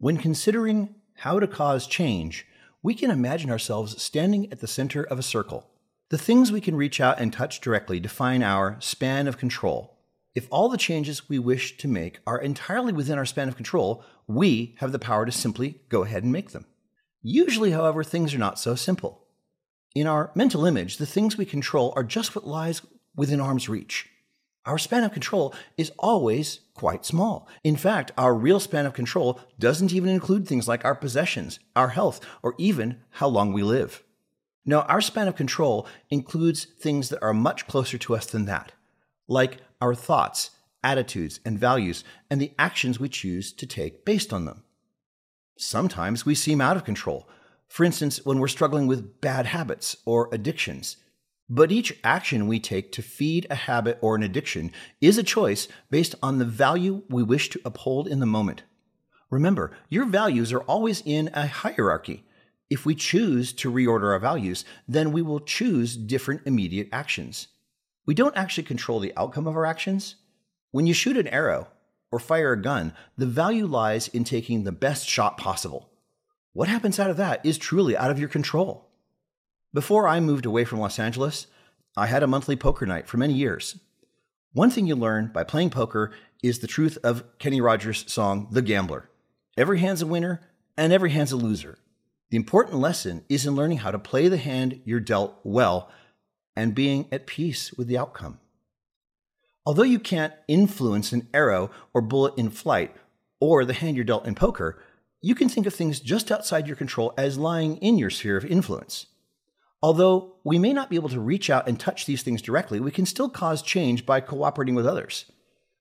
When considering how to cause change, we can imagine ourselves standing at the center of a circle. The things we can reach out and touch directly define our span of control. If all the changes we wish to make are entirely within our span of control, we have the power to simply go ahead and make them. Usually, however, things are not so simple. In our mental image, the things we control are just what lies within arm's reach. Our span of control is always quite small. In fact, our real span of control doesn't even include things like our possessions, our health, or even how long we live. No, our span of control includes things that are much closer to us than that, like our thoughts, attitudes, and values, and the actions we choose to take based on them. Sometimes we seem out of control, for instance, when we're struggling with bad habits or addictions. But each action we take to feed a habit or an addiction is a choice based on the value we wish to uphold in the moment. Remember, your values are always in a hierarchy. If we choose to reorder our values, then we will choose different immediate actions. We don't actually control the outcome of our actions. When you shoot an arrow or fire a gun, the value lies in taking the best shot possible. What happens out of that is truly out of your control. Before I moved away from Los Angeles, I had a monthly poker night for many years. One thing you learn by playing poker is the truth of Kenny Rogers' song, The Gambler. Every hand's a winner and every hand's a loser. The important lesson is in learning how to play the hand you're dealt well and being at peace with the outcome. Although you can't influence an arrow or bullet in flight or the hand you're dealt in poker, you can think of things just outside your control as lying in your sphere of influence. Although we may not be able to reach out and touch these things directly, we can still cause change by cooperating with others.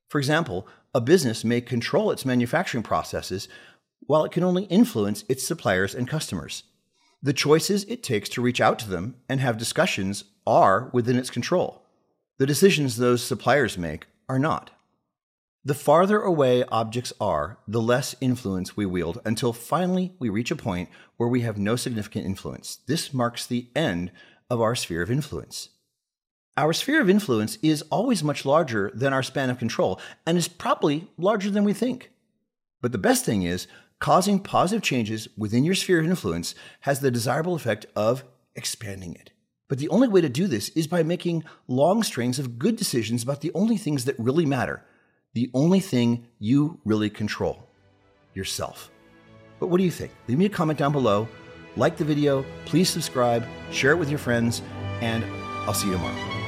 For example, a business may control its manufacturing processes while it can only influence its suppliers and customers. The choices it takes to reach out to them and have discussions are within its control. The decisions those suppliers make are not. The farther away objects are, the less influence we wield until finally we reach a point where we have no significant influence. This marks the end of our sphere of influence. Our sphere of influence is always much larger than our span of control and is probably larger than we think. But the best thing is, causing positive changes within your sphere of influence has the desirable effect of expanding it. But the only way to do this is by making long strings of good decisions about the only things that really matter the only thing you really control yourself. But what do you think? Leave me a comment down below. Like the video, please subscribe, share it with your friends, and I'll see you tomorrow.